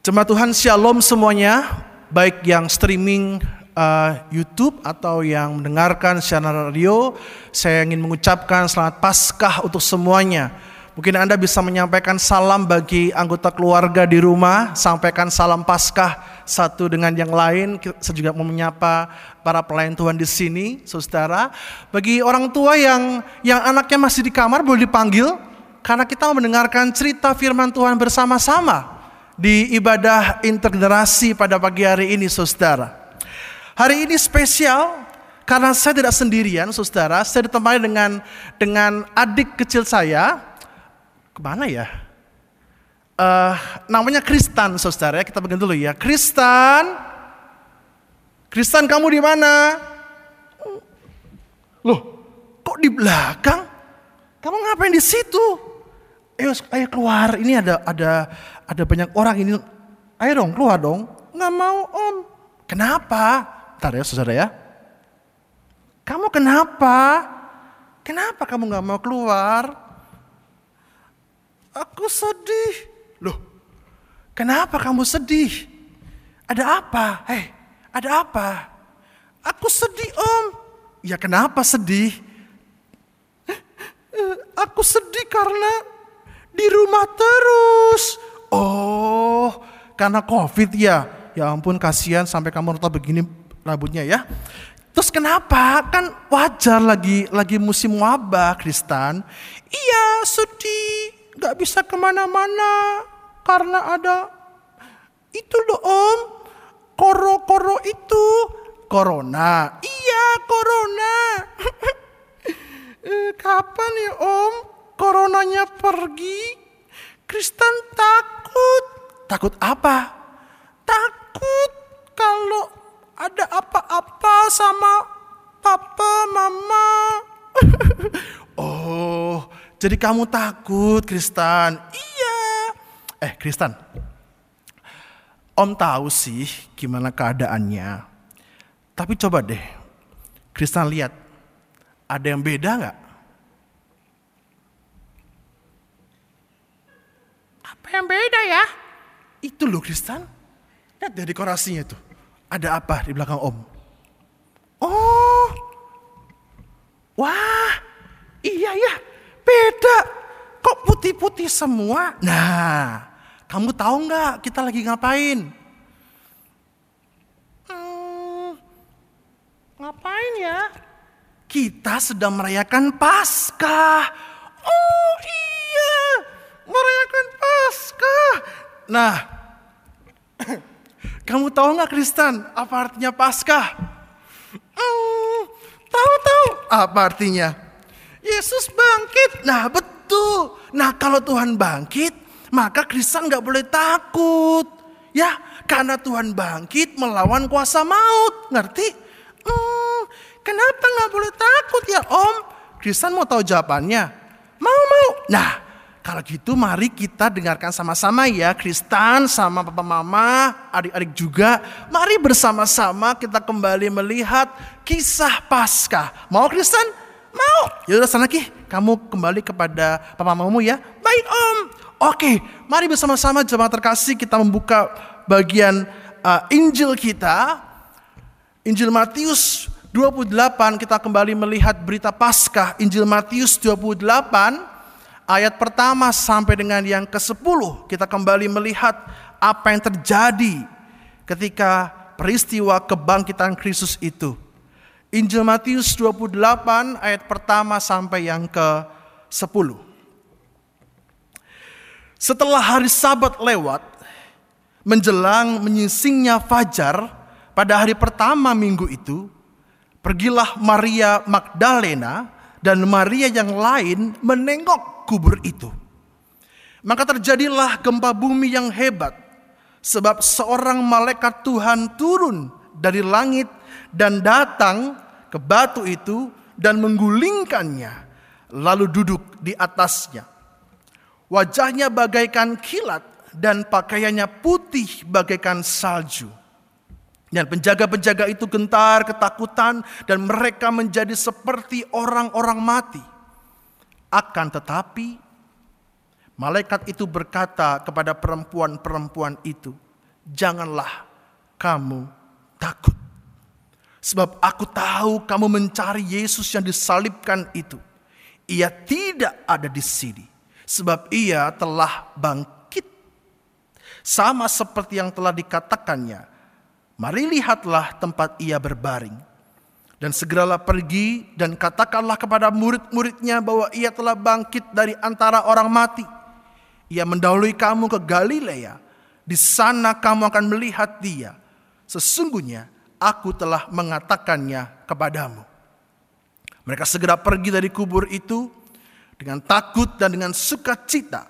Jemaat Tuhan Shalom semuanya, baik yang streaming uh, YouTube atau yang mendengarkan secara radio, saya ingin mengucapkan selamat Paskah untuk semuanya. Mungkin Anda bisa menyampaikan salam bagi anggota keluarga di rumah, sampaikan salam Paskah satu dengan yang lain. Saya juga mau menyapa para pelayan Tuhan di sini, saudara. Bagi orang tua yang yang anaknya masih di kamar boleh dipanggil karena kita mendengarkan cerita firman Tuhan bersama-sama di ibadah intergenerasi pada pagi hari ini, saudara. Hari ini spesial karena saya tidak sendirian, saudara. Saya ditemani dengan dengan adik kecil saya, ke mana ya? Uh, namanya Kristan, saudara. Kita begini dulu ya. Kristan, Kristan kamu di mana? Loh, kok di belakang? Kamu ngapain di situ? Ayo, ayo keluar. Ini ada ada ada banyak orang ini. Ayo dong, keluar dong. Nggak mau om. Kenapa? Ntar ya saudara ya. Kamu kenapa? Kenapa kamu nggak mau keluar? Aku sedih. Loh, kenapa kamu sedih? Ada apa? Hei, ada apa? Aku sedih om. Ya kenapa sedih? Aku sedih karena di rumah terus. Oh, karena covid ya. Ya ampun kasihan sampai kamu nonton begini rambutnya ya. Terus kenapa? Kan wajar lagi lagi musim wabah Kristen. Iya sedih gak bisa ke mana-mana karena ada itu loh om koro-koro itu corona iya corona eh, kapan ya om coronanya pergi Kristen takut takut apa takut kalau ada apa-apa sama papa mama oh jadi kamu takut, Kristen? Iya. Eh, Kristen. Om tahu sih gimana keadaannya. Tapi coba deh, Kristen lihat, ada yang beda nggak? Yang beda ya? Itu loh Kristen. Lihat deh dekorasinya tuh. Ada apa di belakang Om? Oh, wah, iya ya Beda. Kok putih-putih semua? Nah, kamu tahu nggak kita lagi ngapain? Hmm, ngapain ya? Kita sedang merayakan Paskah. Oh iya, merayakan Paskah. Nah, kamu tahu nggak Kristen apa artinya Paskah? Hmm, tahu-tahu apa artinya? Yesus bangkit. Nah betul. Nah kalau Tuhan bangkit, maka Kristen nggak boleh takut. Ya, karena Tuhan bangkit melawan kuasa maut. Ngerti? Hmm, kenapa nggak boleh takut ya Om? Kristen mau tahu jawabannya? Mau, mau. Nah, kalau gitu mari kita dengarkan sama-sama ya Kristen sama papa mama, adik-adik juga. Mari bersama-sama kita kembali melihat kisah Paskah. Mau Kristen? Mau? Ya udah sana Ki, kamu kembali kepada papa mamamu ya. Baik Om. Oke, mari bersama-sama jemaat terkasih kita membuka bagian uh, Injil kita. Injil Matius 28 kita kembali melihat berita Paskah. Injil Matius 28 ayat pertama sampai dengan yang ke-10 kita kembali melihat apa yang terjadi ketika peristiwa kebangkitan Kristus itu. Injil Matius 28 ayat pertama sampai yang ke-10. Setelah hari sabat lewat, menjelang menyisingnya fajar pada hari pertama minggu itu, pergilah Maria Magdalena dan Maria yang lain menengok kubur itu. Maka terjadilah gempa bumi yang hebat, sebab seorang malaikat Tuhan turun dari langit dan datang ke batu itu dan menggulingkannya, lalu duduk di atasnya. Wajahnya bagaikan kilat dan pakaiannya putih bagaikan salju. Dan penjaga-penjaga itu gentar ketakutan dan mereka menjadi seperti orang-orang mati. Akan tetapi malaikat itu berkata kepada perempuan-perempuan itu, janganlah kamu takut. Sebab aku tahu kamu mencari Yesus yang disalibkan itu. Ia tidak ada di sini. Sebab ia telah bangkit. Sama seperti yang telah dikatakannya. Mari lihatlah tempat ia berbaring. Dan segeralah pergi dan katakanlah kepada murid-muridnya bahwa ia telah bangkit dari antara orang mati. Ia mendahului kamu ke Galilea. Di sana kamu akan melihat dia. Sesungguhnya aku telah mengatakannya kepadamu. Mereka segera pergi dari kubur itu dengan takut dan dengan sukacita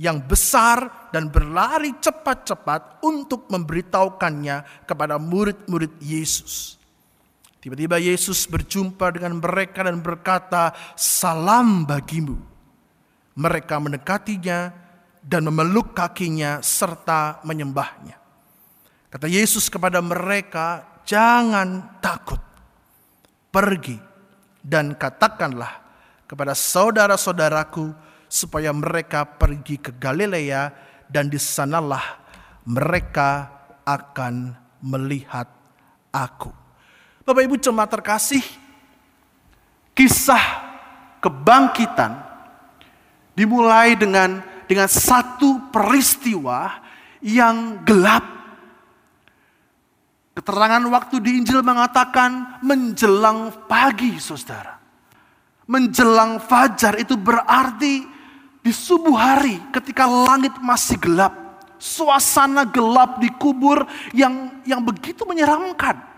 yang besar dan berlari cepat-cepat untuk memberitahukannya kepada murid-murid Yesus. Tiba-tiba Yesus berjumpa dengan mereka dan berkata, "Salam bagimu." Mereka mendekatinya dan memeluk kakinya serta menyembahnya. Kata Yesus kepada mereka, jangan takut. Pergi dan katakanlah kepada saudara-saudaraku supaya mereka pergi ke Galilea dan di sanalah mereka akan melihat aku. Bapak Ibu cuma terkasih, kisah kebangkitan dimulai dengan dengan satu peristiwa yang gelap Keterangan waktu di Injil mengatakan menjelang pagi, saudara. Menjelang fajar itu berarti di subuh hari ketika langit masih gelap. Suasana gelap di kubur yang yang begitu menyeramkan.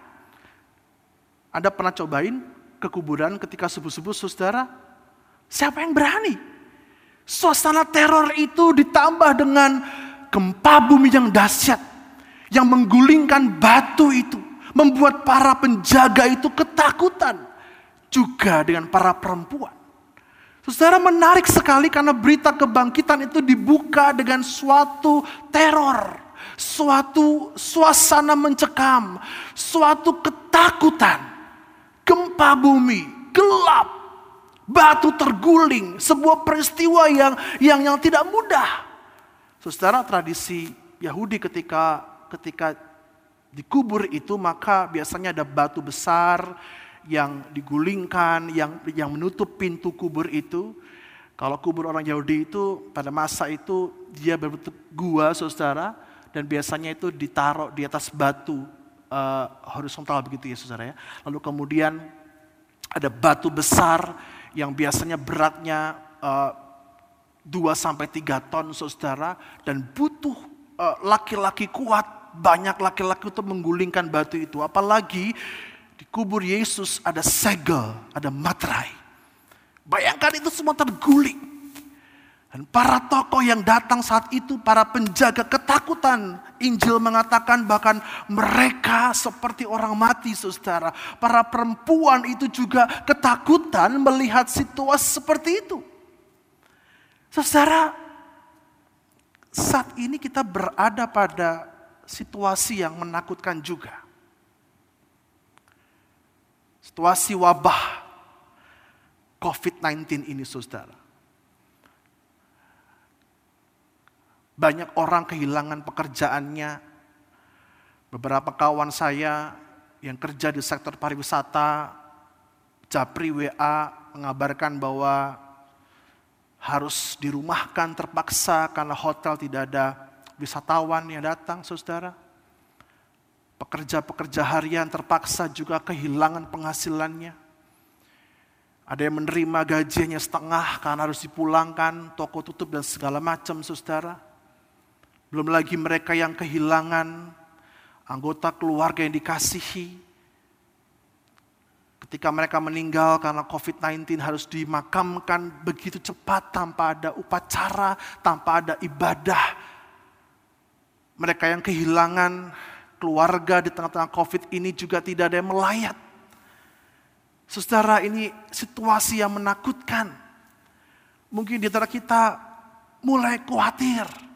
Anda pernah cobain ke kuburan ketika subuh-subuh saudara? Siapa yang berani? Suasana teror itu ditambah dengan gempa bumi yang dahsyat yang menggulingkan batu itu, membuat para penjaga itu ketakutan, juga dengan para perempuan. Saudara menarik sekali karena berita kebangkitan itu dibuka dengan suatu teror, suatu suasana mencekam, suatu ketakutan, gempa bumi, gelap, batu terguling, sebuah peristiwa yang yang yang tidak mudah. Saudara tradisi Yahudi ketika ketika dikubur itu maka biasanya ada batu besar yang digulingkan, yang yang menutup pintu kubur itu. Kalau kubur orang Yahudi itu pada masa itu dia berbentuk gua, saudara, dan biasanya itu ditaruh di atas batu uh, horizontal begitu ya, saudara ya. Lalu kemudian ada batu besar yang biasanya beratnya uh, 2 sampai 3 ton, saudara, dan butuh eh, laki-laki uh, kuat banyak laki-laki untuk menggulingkan batu itu. Apalagi di kubur Yesus ada segel, ada materai. Bayangkan itu semua terguling. Dan para tokoh yang datang saat itu, para penjaga ketakutan. Injil mengatakan bahkan mereka seperti orang mati saudara. Para perempuan itu juga ketakutan melihat situasi seperti itu. Saudara, saat ini kita berada pada situasi yang menakutkan juga. Situasi wabah COVID-19 ini saudara. Banyak orang kehilangan pekerjaannya. Beberapa kawan saya yang kerja di sektor pariwisata, Japri WA mengabarkan bahwa harus dirumahkan terpaksa karena hotel tidak ada wisatawan yang datang, saudara. Pekerja-pekerja harian terpaksa juga kehilangan penghasilannya. Ada yang menerima gajinya setengah karena harus dipulangkan, toko tutup dan segala macam, saudara. Belum lagi mereka yang kehilangan anggota keluarga yang dikasihi. Ketika mereka meninggal karena COVID-19 harus dimakamkan begitu cepat tanpa ada upacara, tanpa ada ibadah mereka yang kehilangan keluarga di tengah-tengah COVID ini juga tidak ada yang melayat. Saudara, ini situasi yang menakutkan. Mungkin di antara kita mulai khawatir.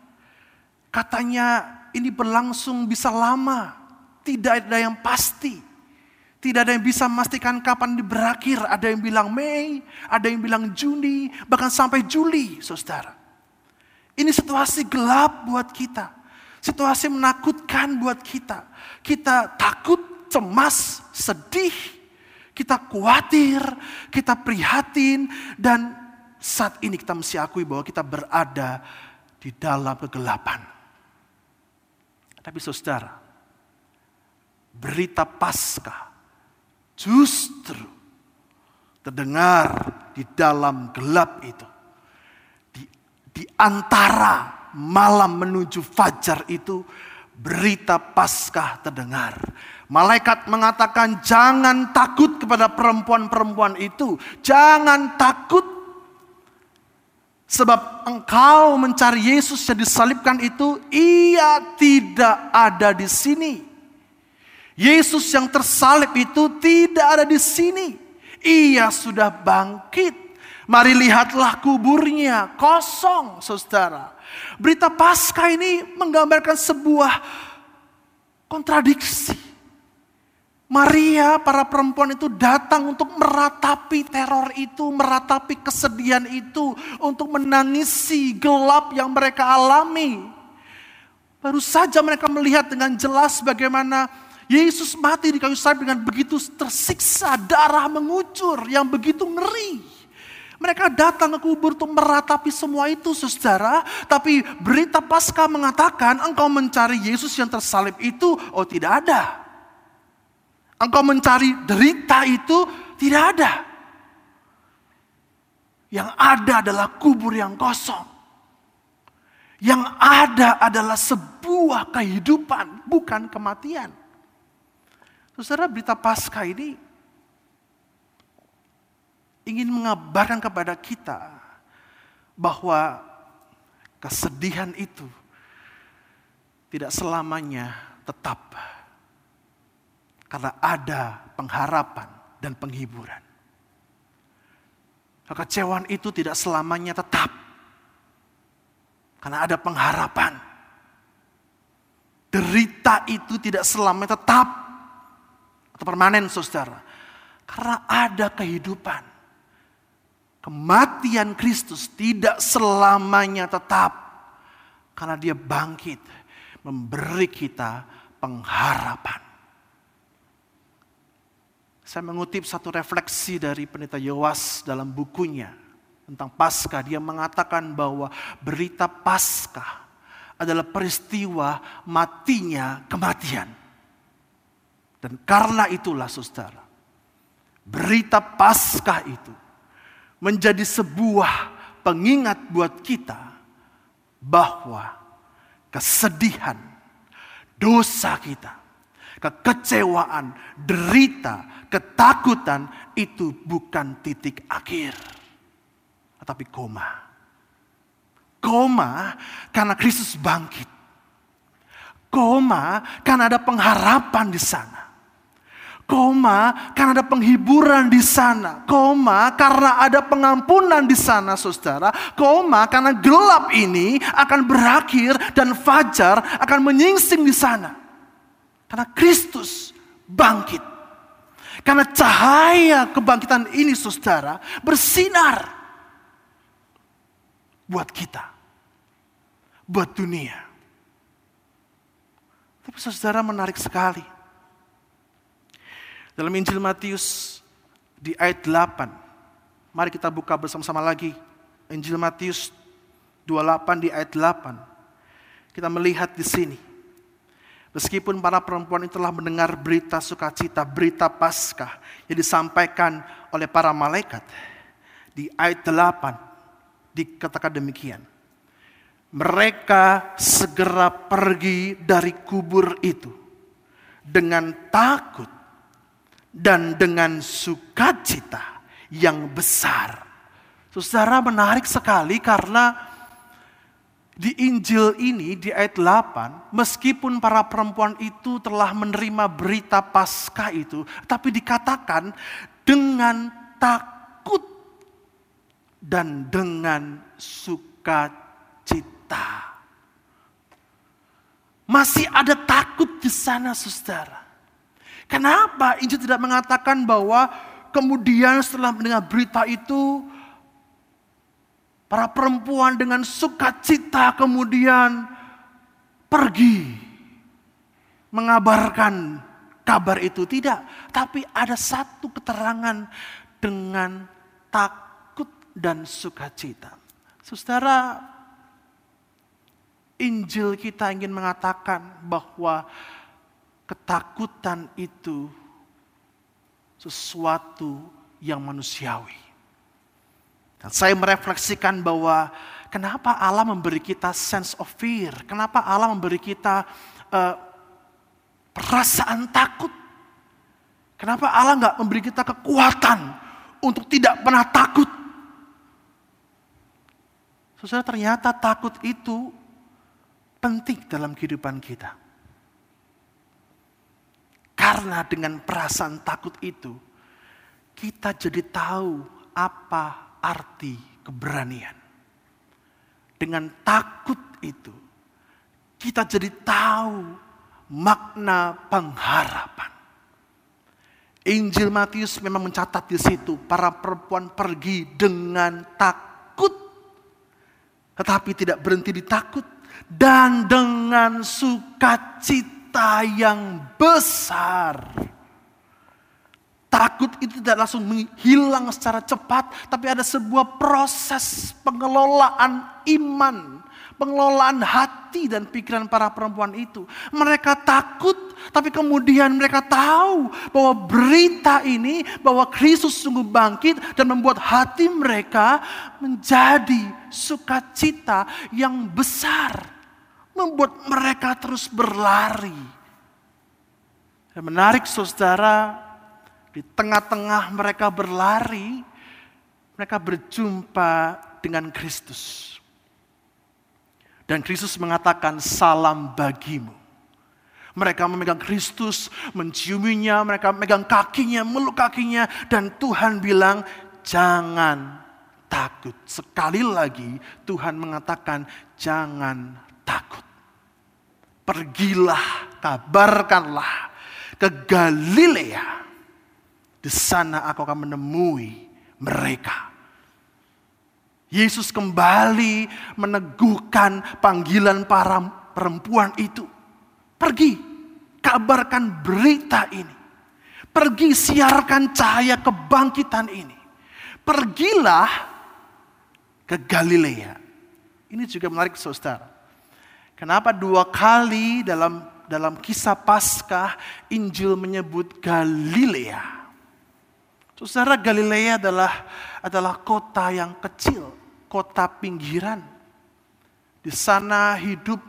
Katanya ini berlangsung bisa lama. Tidak ada yang pasti. Tidak ada yang bisa memastikan kapan ini berakhir. Ada yang bilang Mei, ada yang bilang Juni, bahkan sampai Juli, saudara. Ini situasi gelap buat kita. Situasi menakutkan buat kita. Kita takut, cemas, sedih. Kita khawatir, kita prihatin. Dan saat ini kita mesti akui bahwa kita berada di dalam kegelapan. Tapi saudara, berita Paskah justru terdengar di dalam gelap itu. Di, di antara malam menuju fajar itu berita Paskah terdengar. Malaikat mengatakan jangan takut kepada perempuan-perempuan itu. Jangan takut Sebab engkau mencari Yesus yang disalibkan itu, ia tidak ada di sini. Yesus yang tersalib itu tidak ada di sini. Ia sudah bangkit. Mari lihatlah kuburnya kosong, saudara. Berita Paskah ini menggambarkan sebuah kontradiksi. Maria, para perempuan itu datang untuk meratapi teror itu, meratapi kesedihan itu, untuk menangisi gelap yang mereka alami. Baru saja mereka melihat dengan jelas bagaimana Yesus mati di kayu salib dengan begitu tersiksa, darah mengucur yang begitu ngeri. Mereka datang ke kubur untuk meratapi semua itu saudara. Tapi berita pasca mengatakan engkau mencari Yesus yang tersalib itu, oh tidak ada. Engkau mencari derita itu tidak ada. Yang ada adalah kubur yang kosong. Yang ada adalah sebuah kehidupan, bukan kematian. Saudara, berita Paskah ini ingin mengabarkan kepada kita bahwa kesedihan itu tidak selamanya tetap karena ada pengharapan dan penghiburan. Kekecewaan itu tidak selamanya tetap. Karena ada pengharapan. Derita itu tidak selamanya tetap. Atau permanen saudara. Karena ada kehidupan. Kematian Kristus tidak selamanya tetap. Karena dia bangkit. Memberi kita pengharapan. Saya mengutip satu refleksi dari pendeta Yowas dalam bukunya tentang Paskah. Dia mengatakan bahwa berita Paskah adalah peristiwa matinya kematian. Dan karena itulah saudara, berita Paskah itu menjadi sebuah pengingat buat kita bahwa kesedihan, dosa kita, kekecewaan, derita, ketakutan itu bukan titik akhir. Tetapi koma. Koma karena Kristus bangkit. Koma karena ada pengharapan di sana. Koma karena ada penghiburan di sana. Koma karena ada pengampunan di sana saudara. Koma karena gelap ini akan berakhir dan fajar akan menyingsing di sana. Karena Kristus bangkit. Karena cahaya kebangkitan ini saudara bersinar buat kita. Buat dunia. Tapi saudara menarik sekali. Dalam Injil Matius di ayat 8. Mari kita buka bersama-sama lagi. Injil Matius 28 di ayat 8. Kita melihat di sini. Meskipun para perempuan itu telah mendengar berita sukacita, berita Paskah yang disampaikan oleh para malaikat. Di ayat 8 dikatakan demikian. Mereka segera pergi dari kubur itu dengan takut dan dengan sukacita yang besar. Saudara menarik sekali karena di Injil ini di ayat 8, meskipun para perempuan itu telah menerima berita pasca itu, tapi dikatakan dengan takut dan dengan sukacita. Masih ada takut di sana, saudara. Kenapa Injil tidak mengatakan bahwa kemudian setelah mendengar berita itu, Para perempuan dengan sukacita kemudian pergi mengabarkan kabar itu tidak, tapi ada satu keterangan dengan takut dan sukacita. Saudara, Injil kita ingin mengatakan bahwa ketakutan itu sesuatu yang manusiawi. Dan saya merefleksikan bahwa kenapa Allah memberi kita sense of fear, kenapa Allah memberi kita uh, perasaan takut. Kenapa Allah nggak memberi kita kekuatan untuk tidak pernah takut? Saudara ternyata takut itu penting dalam kehidupan kita. Karena dengan perasaan takut itu, kita jadi tahu apa arti keberanian. Dengan takut itu, kita jadi tahu makna pengharapan. Injil Matius memang mencatat di situ para perempuan pergi dengan takut tetapi tidak berhenti di takut dan dengan sukacita yang besar. Takut itu tidak langsung menghilang secara cepat, tapi ada sebuah proses pengelolaan iman pengelolaan hati dan pikiran para perempuan itu. Mereka takut, tapi kemudian mereka tahu bahwa berita ini, bahwa Kristus sungguh bangkit dan membuat hati mereka menjadi sukacita yang besar. Membuat mereka terus berlari. Dan menarik saudara, di tengah-tengah mereka berlari, mereka berjumpa dengan Kristus. Dan Kristus mengatakan salam bagimu. Mereka memegang Kristus, menciuminya, mereka memegang kakinya, meluk kakinya. Dan Tuhan bilang, jangan takut. Sekali lagi Tuhan mengatakan, jangan takut. Pergilah, kabarkanlah ke Galilea. Di sana aku akan menemui mereka. Yesus kembali meneguhkan panggilan para perempuan itu. Pergi, kabarkan berita ini. Pergi siarkan cahaya kebangkitan ini. Pergilah ke Galilea. Ini juga menarik saudara. Kenapa dua kali dalam dalam kisah Paskah Injil menyebut Galilea? Saudara Galilea adalah adalah kota yang kecil, kota pinggiran. Di sana hidup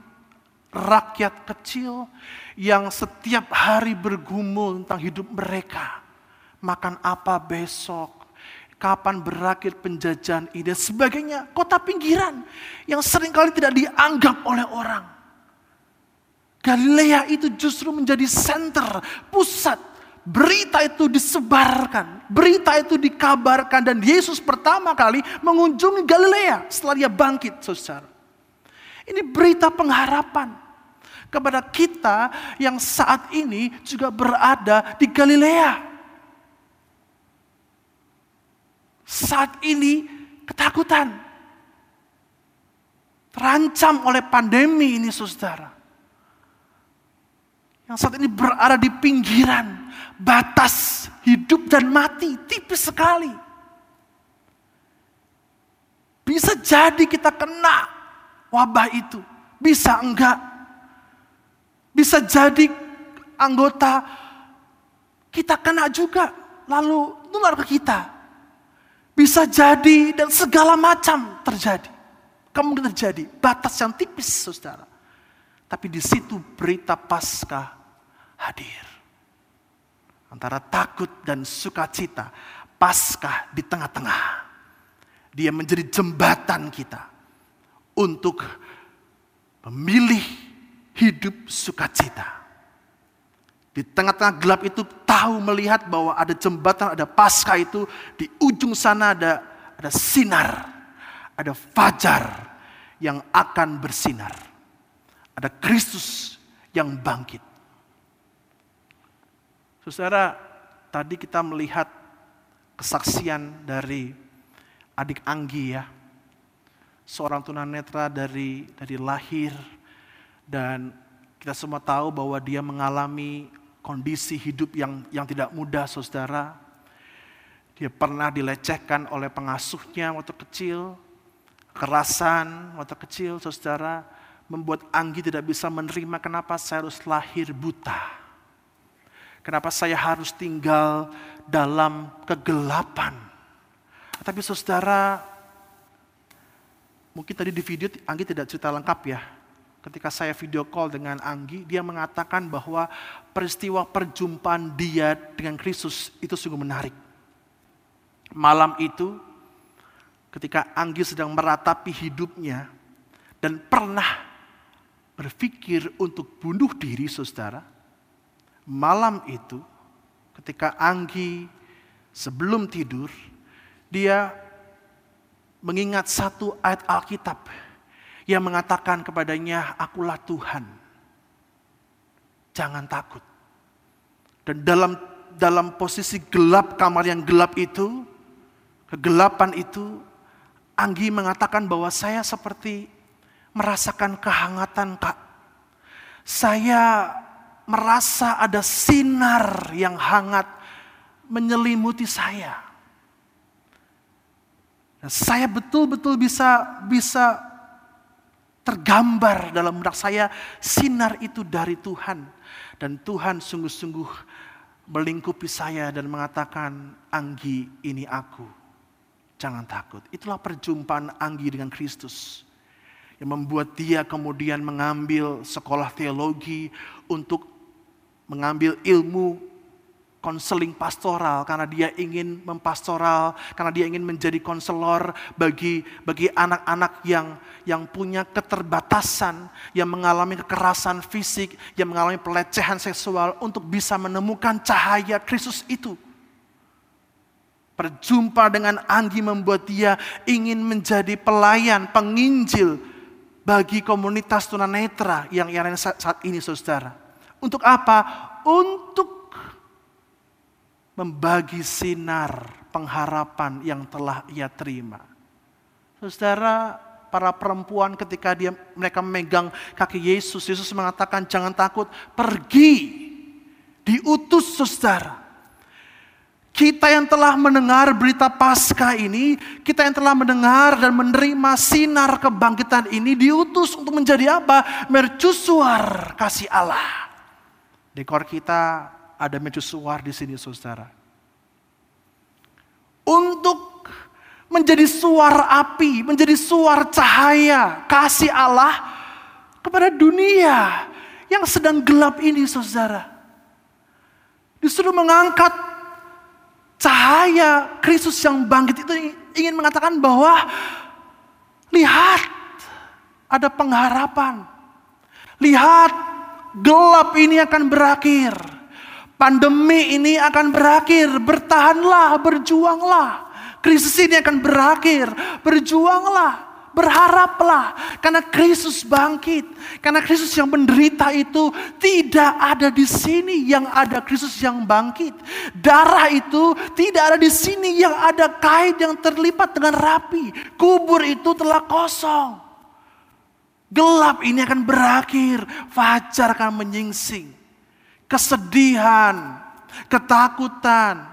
rakyat kecil yang setiap hari bergumul tentang hidup mereka. Makan apa besok, kapan berakhir penjajahan ini sebagainya. Kota pinggiran yang sering kali tidak dianggap oleh orang. Galilea itu justru menjadi center, pusat berita itu disebarkan, berita itu dikabarkan dan Yesus pertama kali mengunjungi Galilea setelah dia bangkit, saudara. Ini berita pengharapan kepada kita yang saat ini juga berada di Galilea. Saat ini ketakutan, terancam oleh pandemi ini, saudara. Yang saat ini berada di pinggiran, batas hidup dan mati tipis sekali. Bisa jadi kita kena wabah itu, bisa enggak. Bisa jadi anggota kita kena juga, lalu nular ke kita. Bisa jadi dan segala macam terjadi. Kemungkinan terjadi, batas yang tipis saudara. Tapi di situ berita pasca hadir antara takut dan sukacita, Paskah di tengah-tengah. Dia menjadi jembatan kita untuk memilih hidup sukacita. Di tengah-tengah gelap itu tahu melihat bahwa ada jembatan, ada pasca itu di ujung sana ada ada sinar, ada fajar yang akan bersinar. Ada Kristus yang bangkit. Saudara, tadi kita melihat kesaksian dari adik Anggi ya. Seorang tunanetra dari dari lahir Dan kita semua tahu bahwa dia mengalami kondisi hidup yang yang tidak mudah, saudara. Dia pernah dilecehkan oleh pengasuhnya waktu kecil, kerasan waktu kecil, saudara, membuat Anggi tidak bisa menerima kenapa saya harus lahir buta. Kenapa saya harus tinggal dalam kegelapan. Tapi saudara, mungkin tadi di video Anggi tidak cerita lengkap ya, ketika saya video call dengan Anggi, dia mengatakan bahwa peristiwa perjumpaan dia dengan Kristus itu sungguh menarik. Malam itu, ketika Anggi sedang meratapi hidupnya dan pernah berpikir untuk bunuh diri, saudara, malam itu, ketika Anggi sebelum tidur, dia mengingat satu ayat Alkitab yang mengatakan kepadanya, "Akulah Tuhan." Jangan takut. Dan dalam dalam posisi gelap kamar yang gelap itu, kegelapan itu, Anggi mengatakan bahwa saya seperti merasakan kehangatan, Kak. Saya merasa ada sinar yang hangat menyelimuti saya. Dan saya betul-betul bisa bisa tergambar dalam benak saya sinar itu dari Tuhan. Dan Tuhan sungguh-sungguh melingkupi saya dan mengatakan, Anggi ini aku. Jangan takut. Itulah perjumpaan Anggi dengan Kristus. Yang membuat dia kemudian mengambil sekolah teologi untuk mengambil ilmu konseling pastoral karena dia ingin mempastoral, karena dia ingin menjadi konselor bagi bagi anak-anak yang yang punya keterbatasan, yang mengalami kekerasan fisik, yang mengalami pelecehan seksual untuk bisa menemukan cahaya Kristus itu. Perjumpa dengan Anggi membuat dia ingin menjadi pelayan, penginjil bagi komunitas tunanetra yang yang saat ini saudara. Untuk apa? Untuk membagi sinar pengharapan yang telah ia terima. Saudara, para perempuan ketika dia mereka memegang kaki Yesus, Yesus mengatakan jangan takut, pergi. Diutus saudara. Kita yang telah mendengar berita Paskah ini, kita yang telah mendengar dan menerima sinar kebangkitan ini diutus untuk menjadi apa? Mercusuar kasih Allah. Dekor kita ada mercusuar di sini saudara. Untuk menjadi suar api, menjadi suar cahaya kasih Allah kepada dunia yang sedang gelap ini saudara. Disuruh mengangkat cahaya Kristus yang bangkit itu ingin mengatakan bahwa lihat ada pengharapan. Lihat gelap ini akan berakhir. Pandemi ini akan berakhir, bertahanlah, berjuanglah. Krisis ini akan berakhir, berjuanglah, berharaplah. Karena Kristus bangkit, karena Kristus yang menderita itu tidak ada di sini yang ada Kristus yang bangkit. Darah itu tidak ada di sini yang ada kain yang terlipat dengan rapi. Kubur itu telah kosong. Gelap ini akan berakhir, fajar akan menyingsing kesedihan, ketakutan,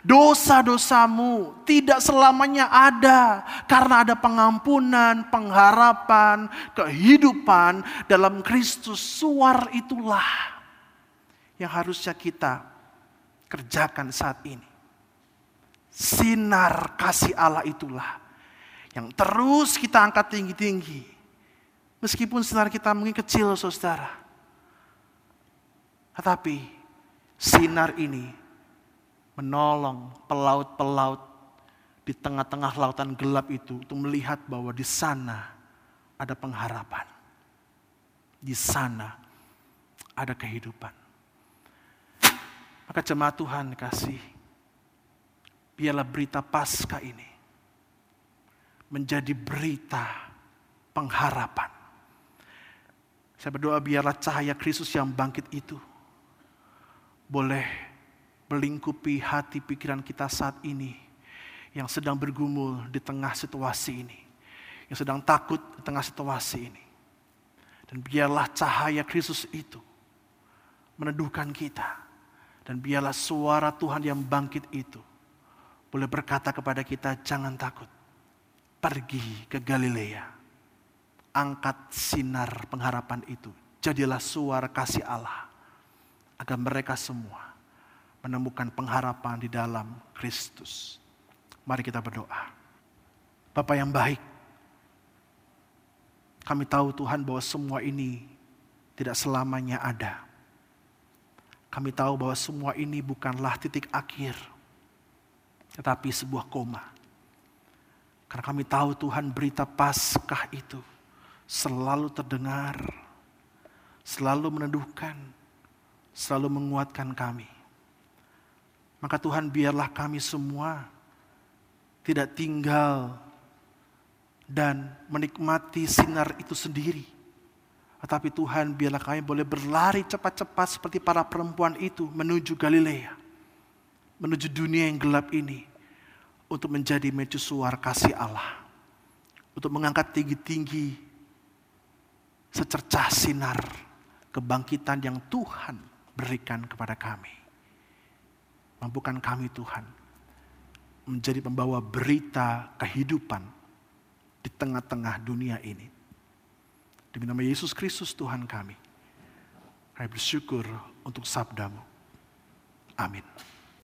dosa-dosamu tidak selamanya ada karena ada pengampunan, pengharapan, kehidupan dalam Kristus. Suar itulah yang harusnya kita kerjakan saat ini. Sinar kasih Allah itulah yang terus kita angkat tinggi-tinggi. Meskipun sinar kita mungkin kecil saudara. Tetapi sinar ini menolong pelaut-pelaut di tengah-tengah lautan gelap itu untuk melihat bahwa di sana ada pengharapan. Di sana ada kehidupan. Maka jemaat Tuhan kasih, biarlah berita pasca ini menjadi berita pengharapan. Saya berdoa biarlah cahaya Kristus yang bangkit itu boleh melingkupi hati pikiran kita saat ini yang sedang bergumul di tengah situasi ini, yang sedang takut di tengah situasi ini. Dan biarlah cahaya Kristus itu meneduhkan kita. Dan biarlah suara Tuhan yang bangkit itu boleh berkata kepada kita, jangan takut. Pergi ke Galilea. Angkat sinar pengharapan itu. Jadilah suara kasih Allah. Agar mereka semua menemukan pengharapan di dalam Kristus. Mari kita berdoa. Bapak yang baik, kami tahu Tuhan bahwa semua ini tidak selamanya ada. Kami tahu bahwa semua ini bukanlah titik akhir, tetapi sebuah koma. Karena kami tahu Tuhan berita Paskah itu selalu terdengar, selalu meneduhkan, selalu menguatkan kami. Maka Tuhan biarlah kami semua tidak tinggal dan menikmati sinar itu sendiri. Tetapi Tuhan biarlah kami boleh berlari cepat-cepat seperti para perempuan itu menuju Galilea. Menuju dunia yang gelap ini. Untuk menjadi mercusuar kasih Allah. Untuk mengangkat tinggi-tinggi secercah sinar kebangkitan yang Tuhan berikan kepada kami. Mampukan kami Tuhan menjadi pembawa berita kehidupan di tengah-tengah dunia ini. Demi nama Yesus Kristus Tuhan kami. Kami bersyukur untuk sabdamu. Amin.